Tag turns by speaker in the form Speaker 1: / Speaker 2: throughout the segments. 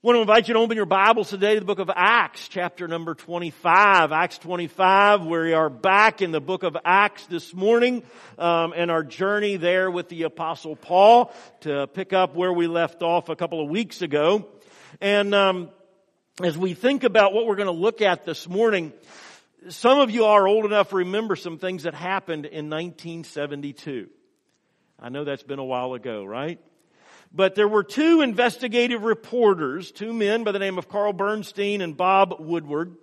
Speaker 1: I want to invite you to open your Bibles today to the book of Acts, chapter number 25. Acts 25, we are back in the book of Acts this morning, um, and our journey there with the apostle Paul to pick up where we left off a couple of weeks ago. And, um, as we think about what we're going to look at this morning, some of you are old enough to remember some things that happened in 1972. I know that's been a while ago, right? But there were two investigative reporters, two men by the name of Carl Bernstein and Bob Woodward,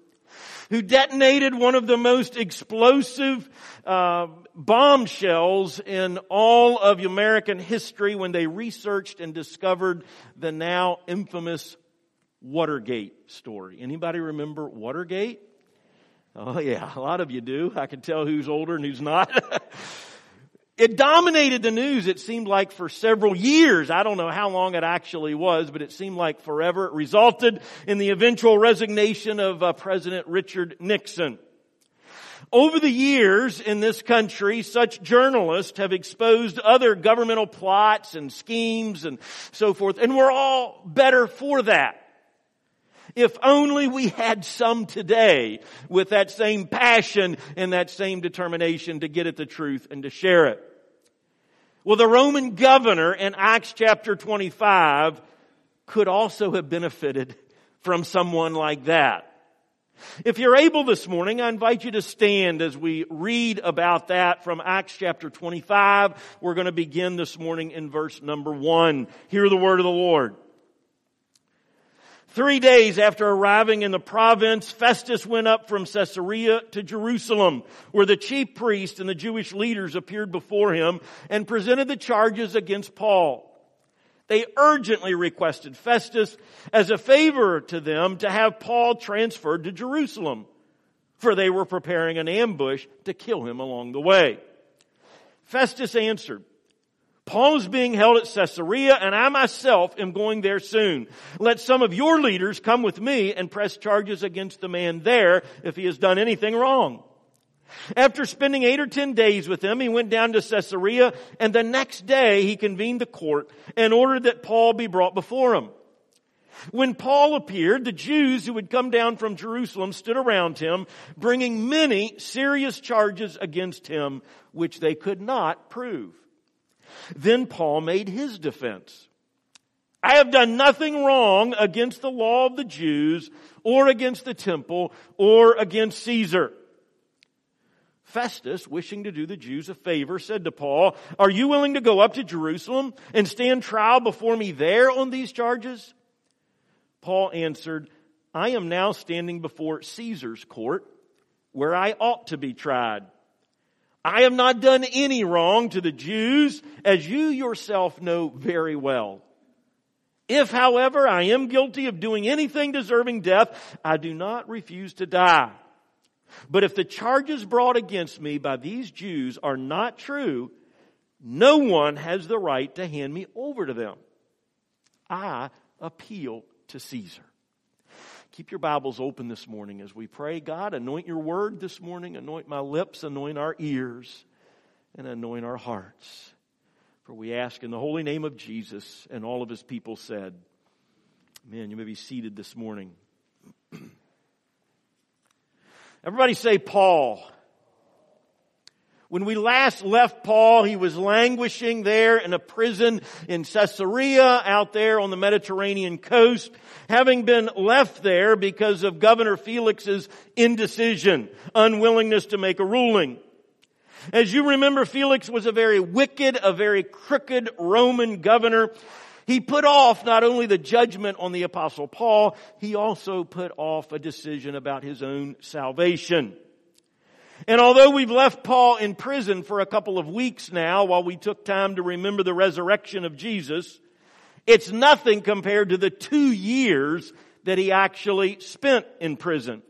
Speaker 1: who detonated one of the most explosive uh, bombshells in all of American history when they researched and discovered the now infamous Watergate story. Anybody remember Watergate? Oh yeah, a lot of you do. I can tell who's older and who's not. It dominated the news, it seemed like, for several years. I don't know how long it actually was, but it seemed like forever. It resulted in the eventual resignation of uh, President Richard Nixon. Over the years in this country, such journalists have exposed other governmental plots and schemes and so forth, and we're all better for that. If only we had some today with that same passion and that same determination to get at the truth and to share it. Well, the Roman governor in Acts chapter 25 could also have benefited from someone like that. If you're able this morning, I invite you to stand as we read about that from Acts chapter 25. We're going to begin this morning in verse number one. Hear the word of the Lord. Three days after arriving in the province, Festus went up from Caesarea to Jerusalem, where the chief priest and the Jewish leaders appeared before him and presented the charges against Paul. They urgently requested Festus as a favor to them to have Paul transferred to Jerusalem, for they were preparing an ambush to kill him along the way. Festus answered, Paul is being held at Caesarea and I myself am going there soon. Let some of your leaders come with me and press charges against the man there if he has done anything wrong. After spending eight or ten days with him, he went down to Caesarea and the next day he convened the court and ordered that Paul be brought before him. When Paul appeared, the Jews who had come down from Jerusalem stood around him, bringing many serious charges against him, which they could not prove. Then Paul made his defense. I have done nothing wrong against the law of the Jews or against the temple or against Caesar. Festus, wishing to do the Jews a favor, said to Paul, Are you willing to go up to Jerusalem and stand trial before me there on these charges? Paul answered, I am now standing before Caesar's court, where I ought to be tried. I have not done any wrong to the Jews, as you yourself know very well. If, however, I am guilty of doing anything deserving death, I do not refuse to die. But if the charges brought against me by these Jews are not true, no one has the right to hand me over to them. I appeal to Caesar. Keep your Bibles open this morning as we pray. God, anoint your word this morning, anoint my lips, anoint our ears, and anoint our hearts. For we ask in the holy name of Jesus, and all of his people said, Amen. You may be seated this morning. Everybody say Paul. When we last left Paul, he was languishing there in a prison in Caesarea out there on the Mediterranean coast, having been left there because of Governor Felix's indecision, unwillingness to make a ruling. As you remember, Felix was a very wicked, a very crooked Roman governor. He put off not only the judgment on the apostle Paul, he also put off a decision about his own salvation. And although we've left Paul in prison for a couple of weeks now while we took time to remember the resurrection of Jesus, it's nothing compared to the two years that he actually spent in prison.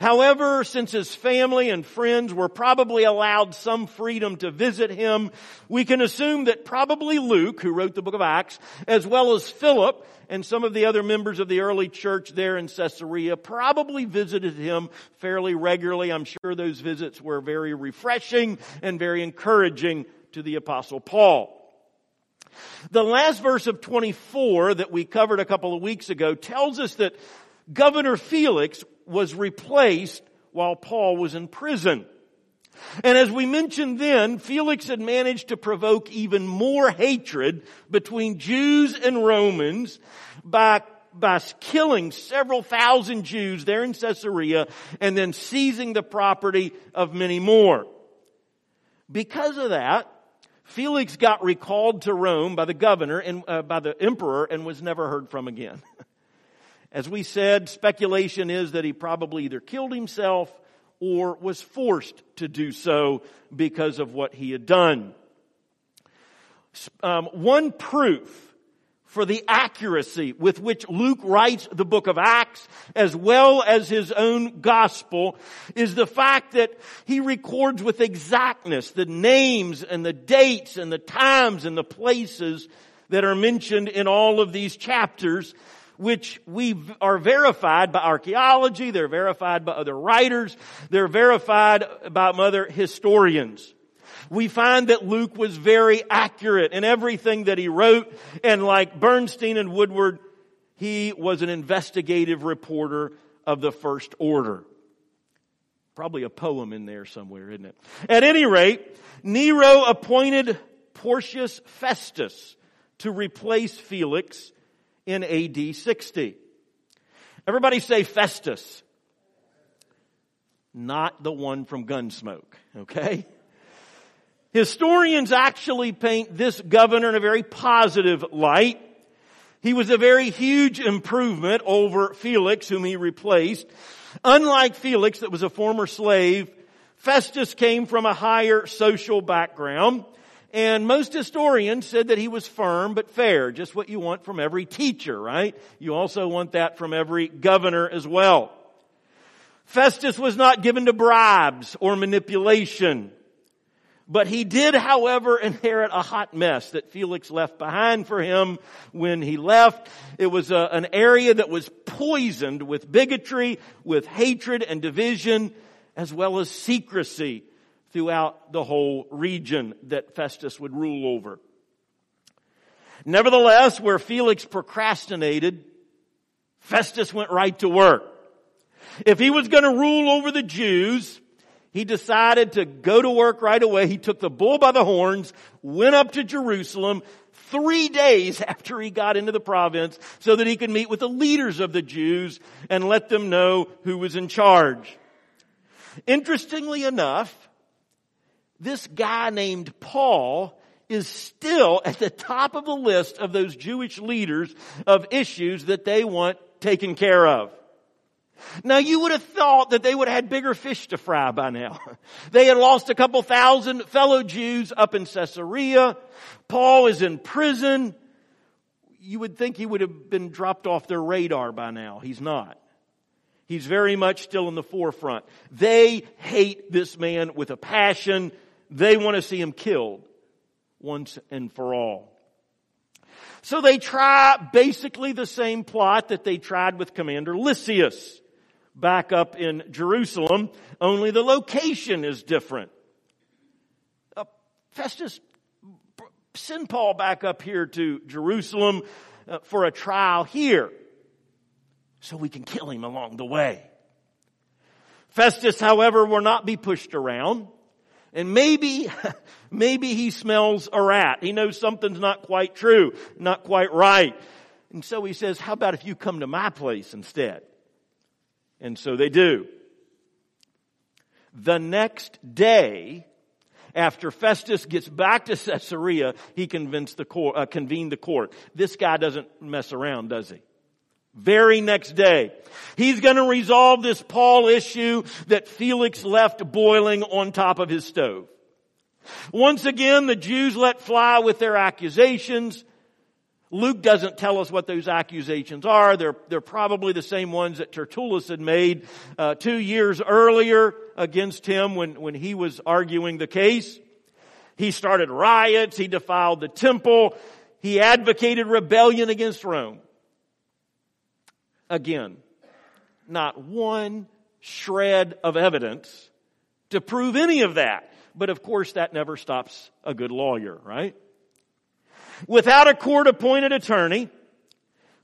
Speaker 1: However, since his family and friends were probably allowed some freedom to visit him, we can assume that probably Luke, who wrote the book of Acts, as well as Philip and some of the other members of the early church there in Caesarea probably visited him fairly regularly. I'm sure those visits were very refreshing and very encouraging to the apostle Paul. The last verse of 24 that we covered a couple of weeks ago tells us that Governor Felix was replaced while Paul was in prison. And as we mentioned then, Felix had managed to provoke even more hatred between Jews and Romans by, by killing several thousand Jews there in Caesarea and then seizing the property of many more. Because of that, Felix got recalled to Rome by the governor and uh, by the emperor and was never heard from again. As we said, speculation is that he probably either killed himself or was forced to do so because of what he had done. Um, one proof for the accuracy with which Luke writes the book of Acts as well as his own gospel is the fact that he records with exactness the names and the dates and the times and the places that are mentioned in all of these chapters which we are verified by archaeology, they're verified by other writers, they're verified by other historians we find that Luke was very accurate in everything that he wrote. And like Bernstein and Woodward, he was an investigative reporter of the first order. Probably a poem in there somewhere, isn't it? At any rate, Nero appointed Porcius Festus to replace Felix in AD 60. Everybody say Festus. Not the one from Gunsmoke, okay? Historians actually paint this governor in a very positive light. He was a very huge improvement over Felix, whom he replaced. Unlike Felix, that was a former slave, Festus came from a higher social background. And most historians said that he was firm but fair, just what you want from every teacher, right? You also want that from every governor as well. Festus was not given to bribes or manipulation. But he did, however, inherit a hot mess that Felix left behind for him when he left. It was a, an area that was poisoned with bigotry, with hatred and division, as well as secrecy throughout the whole region that Festus would rule over. Nevertheless, where Felix procrastinated, Festus went right to work. If he was going to rule over the Jews, he decided to go to work right away. He took the bull by the horns, went up to Jerusalem three days after he got into the province so that he could meet with the leaders of the Jews and let them know who was in charge. Interestingly enough, this guy named Paul is still at the top of the list of those Jewish leaders of issues that they want taken care of. Now you would have thought that they would have had bigger fish to fry by now. They had lost a couple thousand fellow Jews up in Caesarea. Paul is in prison. You would think he would have been dropped off their radar by now. He's not. He's very much still in the forefront. They hate this man with a passion. They want to see him killed once and for all. So they try basically the same plot that they tried with Commander Lysias back up in Jerusalem, only the location is different. Uh, Festus, send Paul back up here to Jerusalem uh, for a trial here so we can kill him along the way. Festus, however, will not be pushed around. And maybe, maybe he smells a rat. He knows something's not quite true, not quite right. And so he says, how about if you come to my place instead? And so they do. The next day, after Festus gets back to Caesarea, he convinced the court, uh, convened the court. This guy doesn't mess around, does he? Very next day. He's gonna resolve this Paul issue that Felix left boiling on top of his stove. Once again, the Jews let fly with their accusations. Luke doesn't tell us what those accusations are. They're, they're probably the same ones that Tertullus had made uh, two years earlier against him when, when he was arguing the case. He started riots. He defiled the temple. He advocated rebellion against Rome. Again, not one shred of evidence to prove any of that. But of course that never stops a good lawyer, right? Without a court appointed attorney,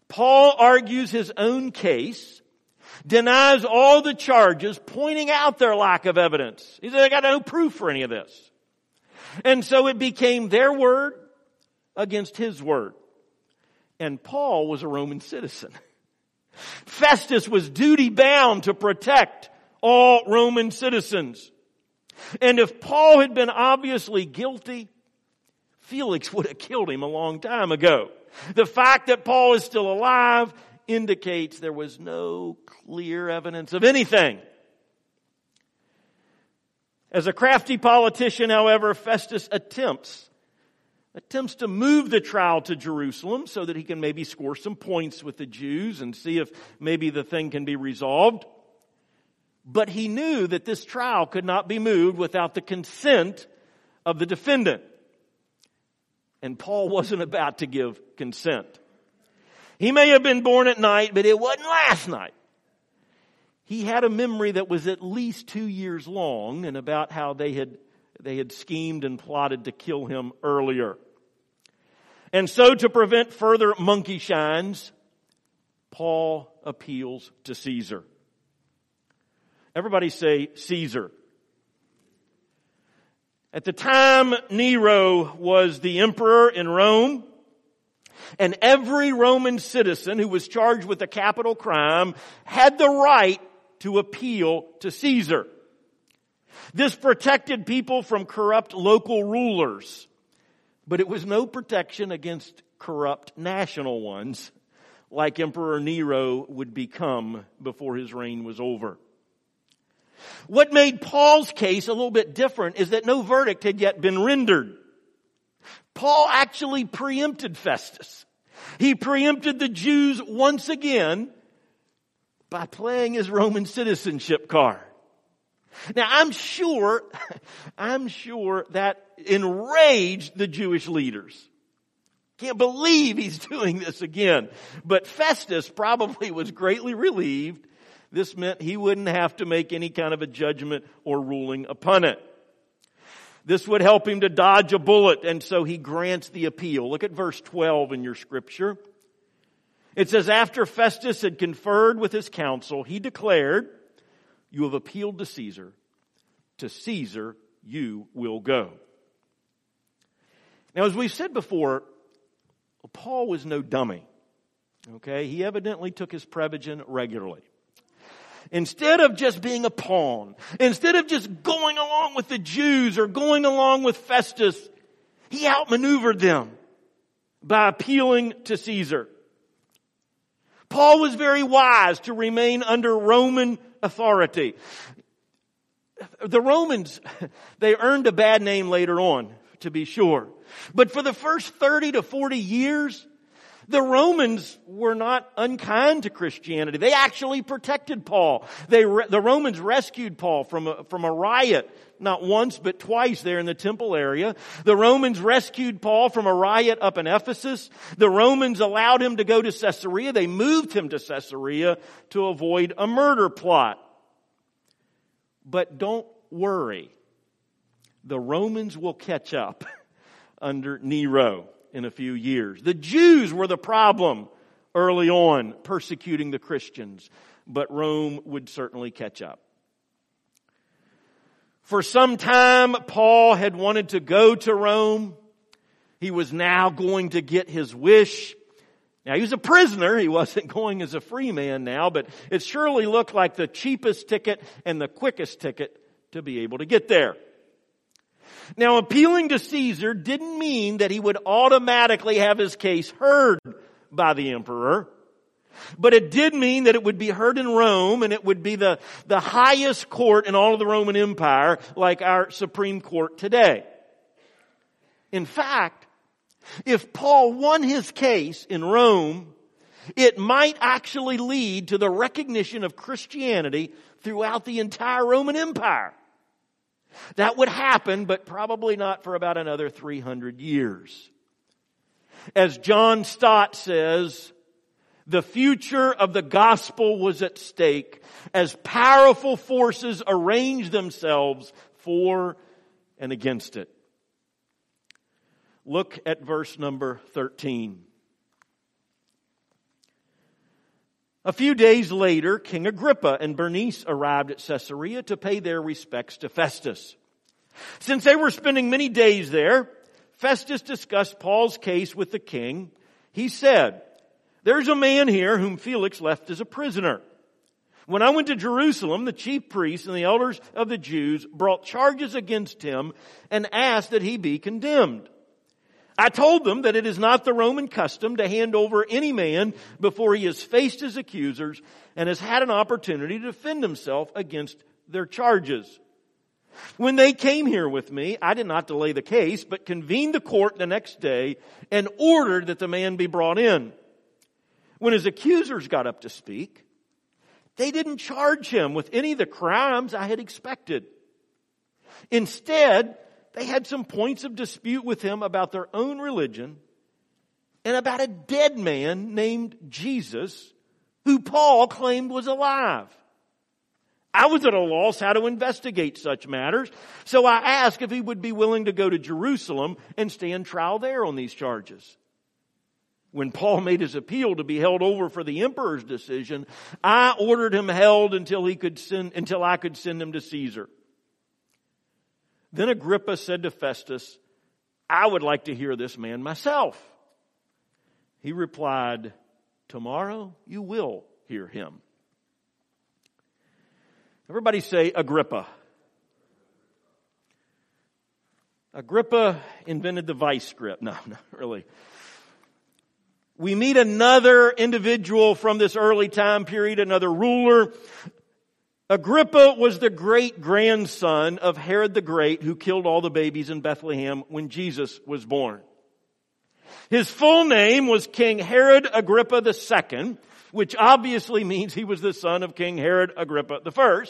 Speaker 1: Paul argues his own case, denies all the charges, pointing out their lack of evidence. He said, I got no proof for any of this. And so it became their word against his word. And Paul was a Roman citizen. Festus was duty bound to protect all Roman citizens. And if Paul had been obviously guilty, Felix would have killed him a long time ago. The fact that Paul is still alive indicates there was no clear evidence of anything. As a crafty politician, however, Festus attempts attempts to move the trial to Jerusalem so that he can maybe score some points with the Jews and see if maybe the thing can be resolved. But he knew that this trial could not be moved without the consent of the defendant. And Paul wasn't about to give consent. He may have been born at night, but it wasn't last night. He had a memory that was at least two years long and about how they had, they had schemed and plotted to kill him earlier. And so to prevent further monkey shines, Paul appeals to Caesar. Everybody say Caesar. At the time, Nero was the emperor in Rome, and every Roman citizen who was charged with a capital crime had the right to appeal to Caesar. This protected people from corrupt local rulers, but it was no protection against corrupt national ones like Emperor Nero would become before his reign was over. What made Paul's case a little bit different is that no verdict had yet been rendered. Paul actually preempted Festus. He preempted the Jews once again by playing his Roman citizenship card. Now I'm sure, I'm sure that enraged the Jewish leaders. Can't believe he's doing this again. But Festus probably was greatly relieved this meant he wouldn't have to make any kind of a judgment or ruling upon it. This would help him to dodge a bullet, and so he grants the appeal. Look at verse 12 in your scripture. It says, After Festus had conferred with his council, he declared, You have appealed to Caesar. To Caesar you will go. Now, as we've said before, Paul was no dummy. Okay? He evidently took his Prevagen regularly. Instead of just being a pawn, instead of just going along with the Jews or going along with Festus, he outmaneuvered them by appealing to Caesar. Paul was very wise to remain under Roman authority. The Romans, they earned a bad name later on, to be sure. But for the first 30 to 40 years, the Romans were not unkind to Christianity. They actually protected Paul. They, the Romans rescued Paul from a, from a riot, not once, but twice there in the temple area. The Romans rescued Paul from a riot up in Ephesus. The Romans allowed him to go to Caesarea. They moved him to Caesarea to avoid a murder plot. But don't worry. The Romans will catch up under Nero in a few years. The Jews were the problem early on, persecuting the Christians, but Rome would certainly catch up. For some time, Paul had wanted to go to Rome. He was now going to get his wish. Now he was a prisoner. He wasn't going as a free man now, but it surely looked like the cheapest ticket and the quickest ticket to be able to get there. Now appealing to Caesar didn't mean that he would automatically have his case heard by the emperor. But it did mean that it would be heard in Rome and it would be the, the highest court in all of the Roman Empire, like our Supreme Court today. In fact, if Paul won his case in Rome, it might actually lead to the recognition of Christianity throughout the entire Roman Empire. That would happen, but probably not for about another 300 years. As John Stott says, the future of the gospel was at stake as powerful forces arranged themselves for and against it. Look at verse number 13. A few days later, King Agrippa and Bernice arrived at Caesarea to pay their respects to Festus. Since they were spending many days there, Festus discussed Paul's case with the king. He said, there's a man here whom Felix left as a prisoner. When I went to Jerusalem, the chief priests and the elders of the Jews brought charges against him and asked that he be condemned. I told them that it is not the Roman custom to hand over any man before he has faced his accusers and has had an opportunity to defend himself against their charges. When they came here with me, I did not delay the case, but convened the court the next day and ordered that the man be brought in. When his accusers got up to speak, they didn't charge him with any of the crimes I had expected. Instead, they had some points of dispute with him about their own religion and about a dead man named Jesus who Paul claimed was alive. I was at a loss how to investigate such matters, so I asked if he would be willing to go to Jerusalem and stand trial there on these charges. When Paul made his appeal to be held over for the emperor's decision, I ordered him held until he could send, until I could send him to Caesar. Then Agrippa said to Festus, I would like to hear this man myself. He replied, Tomorrow you will hear him. Everybody say Agrippa. Agrippa invented the vice grip. No, not really. We meet another individual from this early time period, another ruler. Agrippa was the great grandson of Herod the Great who killed all the babies in Bethlehem when Jesus was born. His full name was King Herod Agrippa II, which obviously means he was the son of King Herod Agrippa I.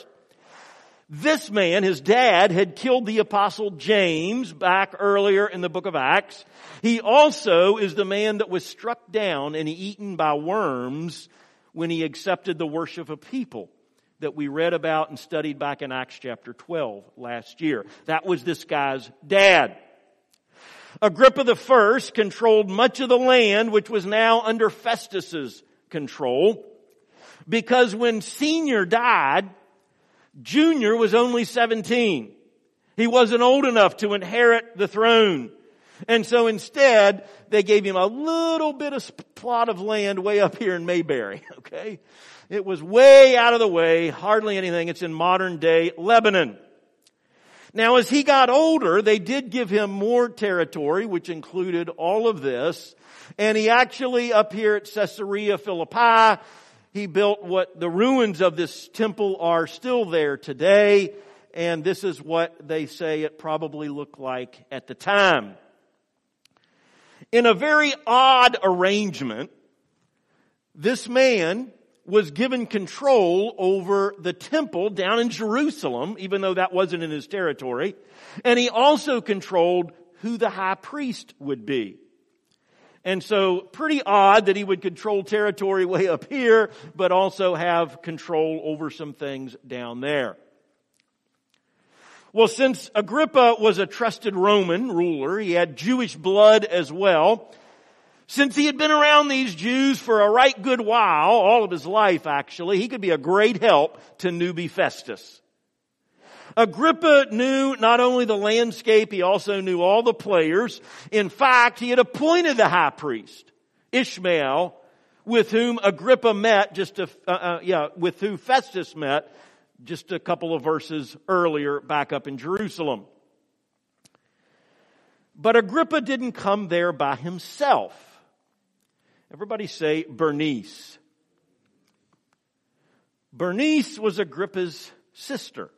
Speaker 1: This man, his dad, had killed the apostle James back earlier in the book of Acts. He also is the man that was struck down and eaten by worms when he accepted the worship of people that we read about and studied back in Acts chapter 12 last year. That was this guy's dad. Agrippa the first controlled much of the land which was now under Festus's control because when senior died, junior was only 17. He wasn't old enough to inherit the throne. And so instead, they gave him a little bit of plot of land way up here in Mayberry, okay? It was way out of the way, hardly anything. It's in modern day Lebanon. Now as he got older, they did give him more territory, which included all of this. And he actually, up here at Caesarea Philippi, he built what the ruins of this temple are still there today. And this is what they say it probably looked like at the time. In a very odd arrangement, this man was given control over the temple down in Jerusalem, even though that wasn't in his territory. And he also controlled who the high priest would be. And so pretty odd that he would control territory way up here, but also have control over some things down there. Well, since Agrippa was a trusted Roman ruler, he had Jewish blood as well. Since he had been around these Jews for a right good while, all of his life actually, he could be a great help to newbie Festus. Agrippa knew not only the landscape, he also knew all the players. In fact, he had appointed the high priest, Ishmael, with whom Agrippa met just a, uh, uh, yeah, with who Festus met just a couple of verses earlier back up in Jerusalem. But Agrippa didn't come there by himself. Everybody say Bernice. Bernice was Agrippa's sister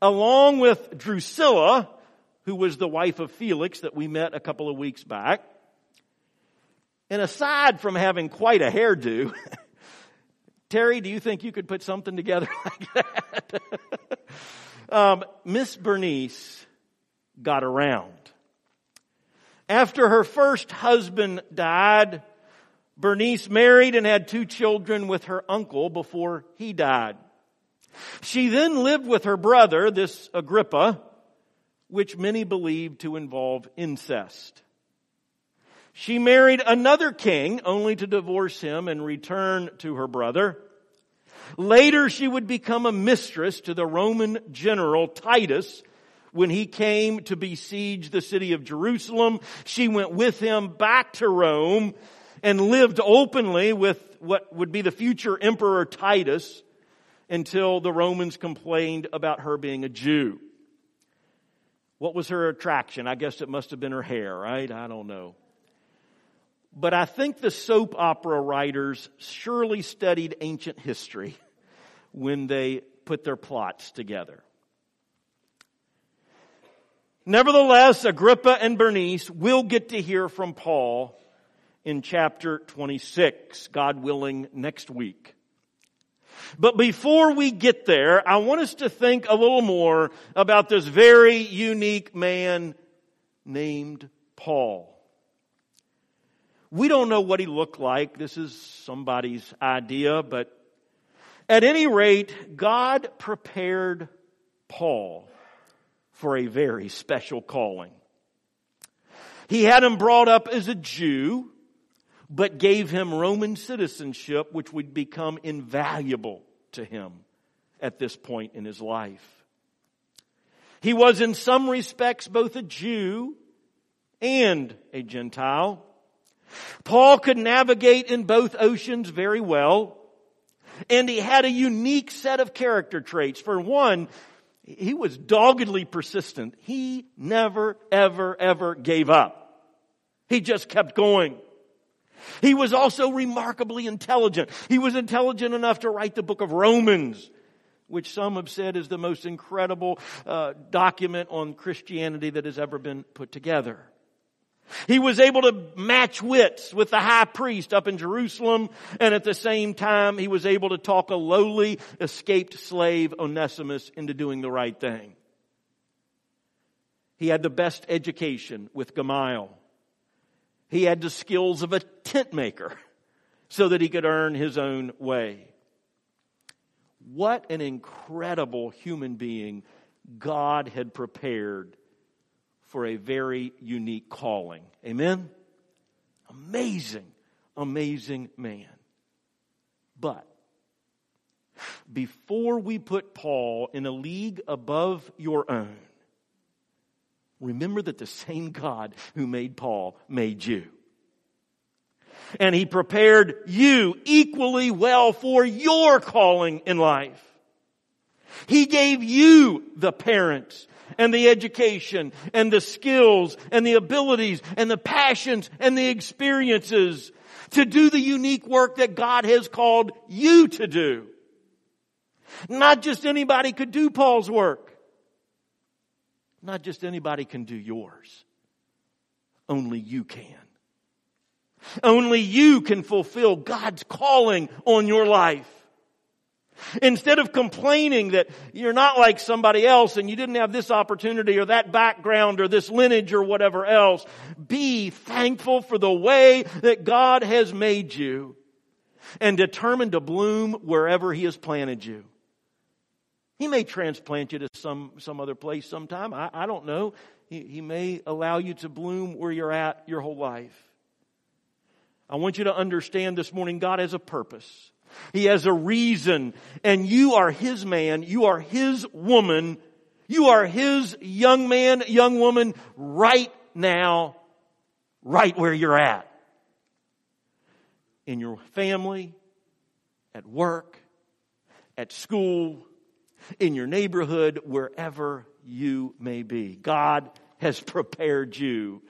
Speaker 1: along with Drusilla, who was the wife of Felix that we met a couple of weeks back. And aside from having quite a hairdo, Terry, do you think you could put something together like that? um, Miss Bernice got around. After her first husband died, Bernice married and had two children with her uncle before he died. She then lived with her brother, this Agrippa, which many believe to involve incest. She married another king only to divorce him and return to her brother. Later she would become a mistress to the Roman general Titus when he came to besiege the city of Jerusalem. She went with him back to Rome and lived openly with what would be the future emperor Titus until the Romans complained about her being a Jew. What was her attraction? I guess it must have been her hair, right? I don't know. But I think the soap opera writers surely studied ancient history when they put their plots together. Nevertheless, Agrippa and Bernice will get to hear from Paul in chapter 26, God willing, next week. But before we get there, I want us to think a little more about this very unique man named Paul. We don't know what he looked like. This is somebody's idea, but at any rate, God prepared Paul for a very special calling. He had him brought up as a Jew, but gave him Roman citizenship, which would become invaluable to him at this point in his life. He was in some respects both a Jew and a Gentile. Paul could navigate in both oceans very well. And he had a unique set of character traits. For one, he was doggedly persistent. He never, ever, ever gave up. He just kept going. He was also remarkably intelligent. He was intelligent enough to write the book of Romans, which some have said is the most incredible uh, document on Christianity that has ever been put together. He was able to match wits with the high priest up in Jerusalem, and at the same time, he was able to talk a lowly, escaped slave, Onesimus, into doing the right thing. He had the best education with Gamaliel. He had the skills of a tent maker so that he could earn his own way. What an incredible human being God had prepared for a very unique calling. Amen? Amazing, amazing man. But before we put Paul in a league above your own, remember that the same God who made Paul made you. And he prepared you equally well for your calling in life. He gave you the parents and the education and the skills and the abilities and the passions and the experiences to do the unique work that God has called you to do. Not just anybody could do Paul's work. Not just anybody can do yours. Only you can. Only you can fulfill God's calling on your life. Instead of complaining that you're not like somebody else and you didn't have this opportunity or that background or this lineage or whatever else, be thankful for the way that God has made you and determined to bloom wherever He has planted you. He may transplant you to some, some other place sometime. I, I don't know. He, he may allow you to bloom where you're at your whole life. I want you to understand this morning God has a purpose. He has a reason. And you are His man. You are His woman. You are His young man, young woman right now, right where you're at. In your family, at work, at school, in your neighborhood, wherever you may be. God has prepared you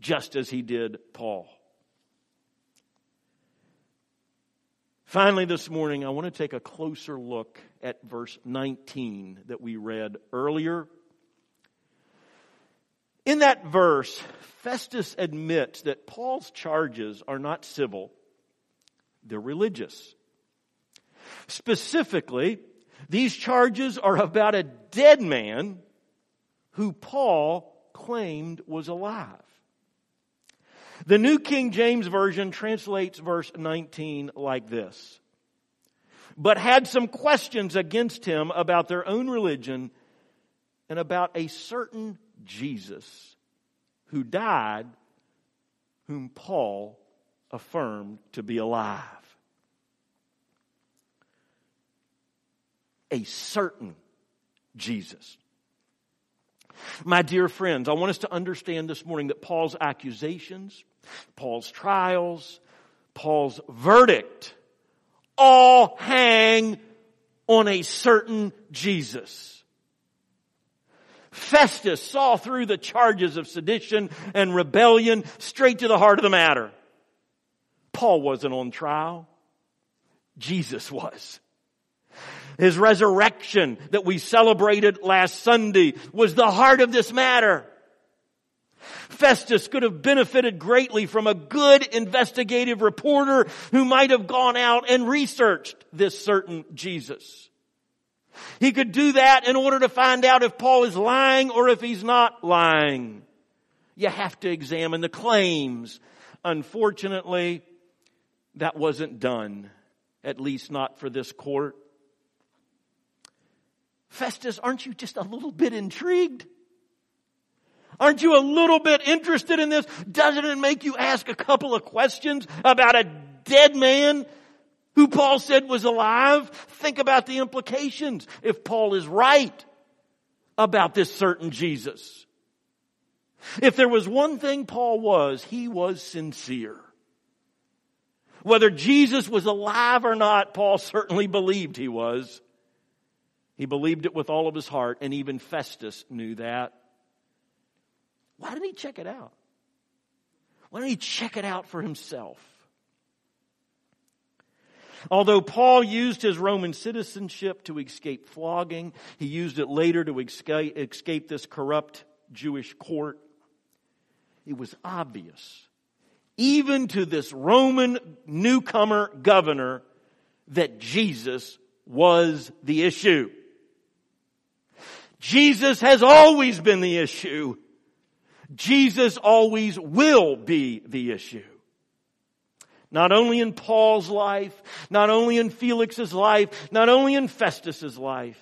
Speaker 1: just as He did Paul. Finally, this morning, I want to take a closer look at verse 19 that we read earlier. In that verse, Festus admits that Paul's charges are not civil, they're religious. Specifically, these charges are about a dead man who Paul claimed was alive. The New King James Version translates verse 19 like this. But had some questions against him about their own religion and about a certain Jesus who died, whom Paul affirmed to be alive. A certain Jesus. My dear friends, I want us to understand this morning that Paul's accusations, Paul's trials, Paul's verdict all hang on a certain Jesus. Festus saw through the charges of sedition and rebellion straight to the heart of the matter. Paul wasn't on trial. Jesus was. His resurrection that we celebrated last Sunday was the heart of this matter. Festus could have benefited greatly from a good investigative reporter who might have gone out and researched this certain Jesus. He could do that in order to find out if Paul is lying or if he's not lying. You have to examine the claims. Unfortunately, that wasn't done, at least not for this court. Festus, aren't you just a little bit intrigued? Aren't you a little bit interested in this? Doesn't it make you ask a couple of questions about a dead man who Paul said was alive? Think about the implications if Paul is right about this certain Jesus. If there was one thing Paul was, he was sincere. Whether Jesus was alive or not, Paul certainly believed he was. He believed it with all of his heart, and even Festus knew that. Why didn't he check it out? Why didn't he check it out for himself? Although Paul used his Roman citizenship to escape flogging, he used it later to escape, escape this corrupt Jewish court. It was obvious, even to this Roman newcomer governor, that Jesus was the issue. Jesus has always been the issue. Jesus always will be the issue. Not only in Paul's life, not only in Felix's life, not only in Festus's life,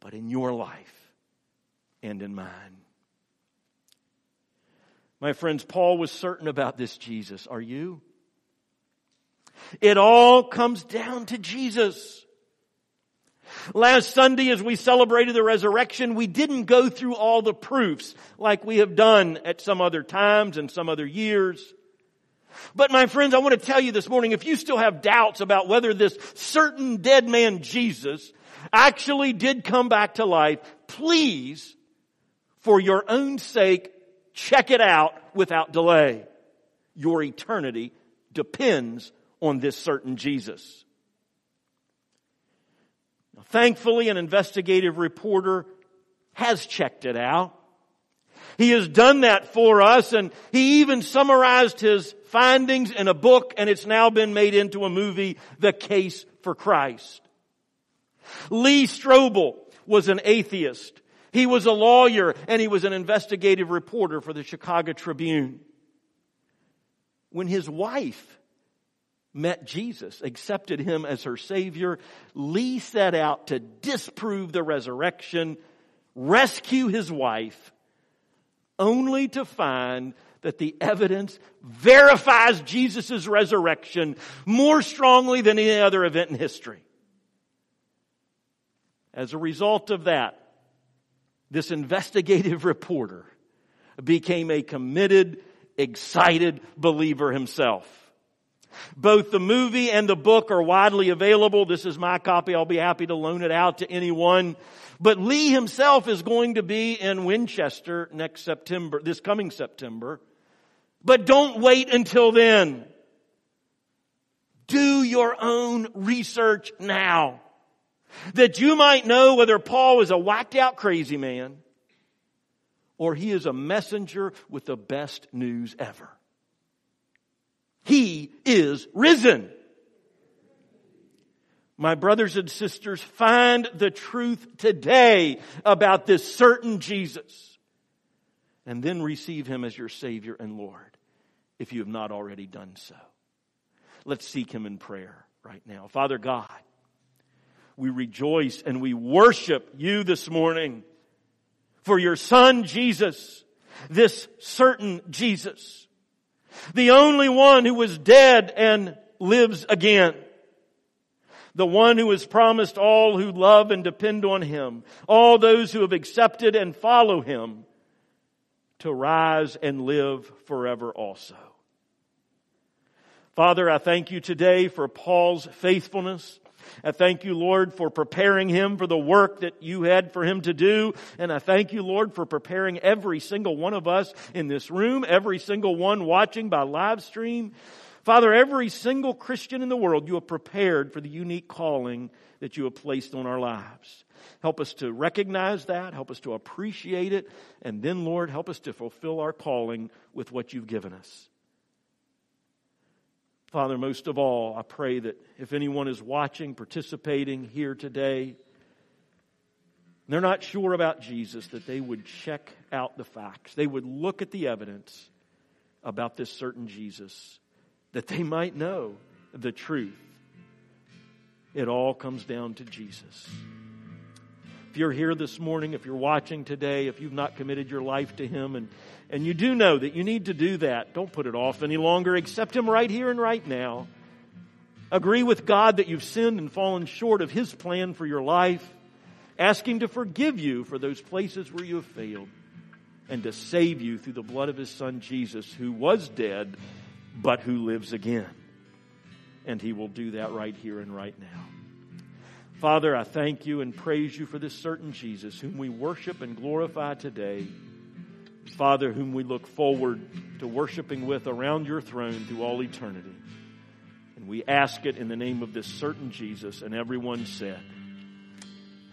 Speaker 1: but in your life and in mine. My friends, Paul was certain about this Jesus. Are you? It all comes down to Jesus. Last Sunday, as we celebrated the resurrection, we didn't go through all the proofs like we have done at some other times and some other years. But my friends, I want to tell you this morning, if you still have doubts about whether this certain dead man Jesus actually did come back to life, please, for your own sake, check it out without delay. Your eternity depends on this certain Jesus. Now, thankfully, an investigative reporter has checked it out. He has done that for us and he even summarized his findings in a book and it's now been made into a movie, The Case for Christ. Lee Strobel was an atheist. He was a lawyer and he was an investigative reporter for the Chicago Tribune. When his wife met Jesus, accepted him as her Savior. Lee set out to disprove the resurrection, rescue his wife, only to find that the evidence verifies Jesus' resurrection more strongly than any other event in history. As a result of that, this investigative reporter became a committed, excited believer himself. Both the movie and the book are widely available. This is my copy. I'll be happy to loan it out to anyone. But Lee himself is going to be in Winchester next September, this coming September. But don't wait until then. Do your own research now. That you might know whether Paul is a whacked out crazy man or he is a messenger with the best news ever. He is risen. My brothers and sisters, find the truth today about this certain Jesus and then receive him as your Savior and Lord if you have not already done so. Let's seek him in prayer right now. Father God, we rejoice and we worship you this morning for your son Jesus, this certain Jesus, the only one who was dead and lives again. The one who has promised all who love and depend on him, all those who have accepted and follow him, to rise and live forever also. Father, I thank you today for Paul's faithfulness. I thank you, Lord, for preparing him for the work that you had for him to do. And I thank you, Lord, for preparing every single one of us in this room, every single one watching by live stream. Father, every single Christian in the world you have prepared for the unique calling that you have placed on our lives. Help us to recognize that. Help us to appreciate it. And then, Lord, help us to fulfill our calling with what you've given us. Father, most of all, I pray that if anyone is watching, participating here today, they're not sure about Jesus, that they would check out the facts. They would look at the evidence about this certain Jesus, that they might know the truth. It all comes down to Jesus. If you're here this morning, if you're watching today, if you've not committed your life to Him and, and you do know that you need to do that, don't put it off any longer. Accept Him right here and right now. Agree with God that you've sinned and fallen short of His plan for your life. Ask Him to forgive you for those places where you have failed and to save you through the blood of His Son Jesus, who was dead, but who lives again. And He will do that right here and right now. Father, I thank you and praise you for this certain Jesus whom we worship and glorify today. Father, whom we look forward to worshiping with around your throne through all eternity. And we ask it in the name of this certain Jesus. And everyone said,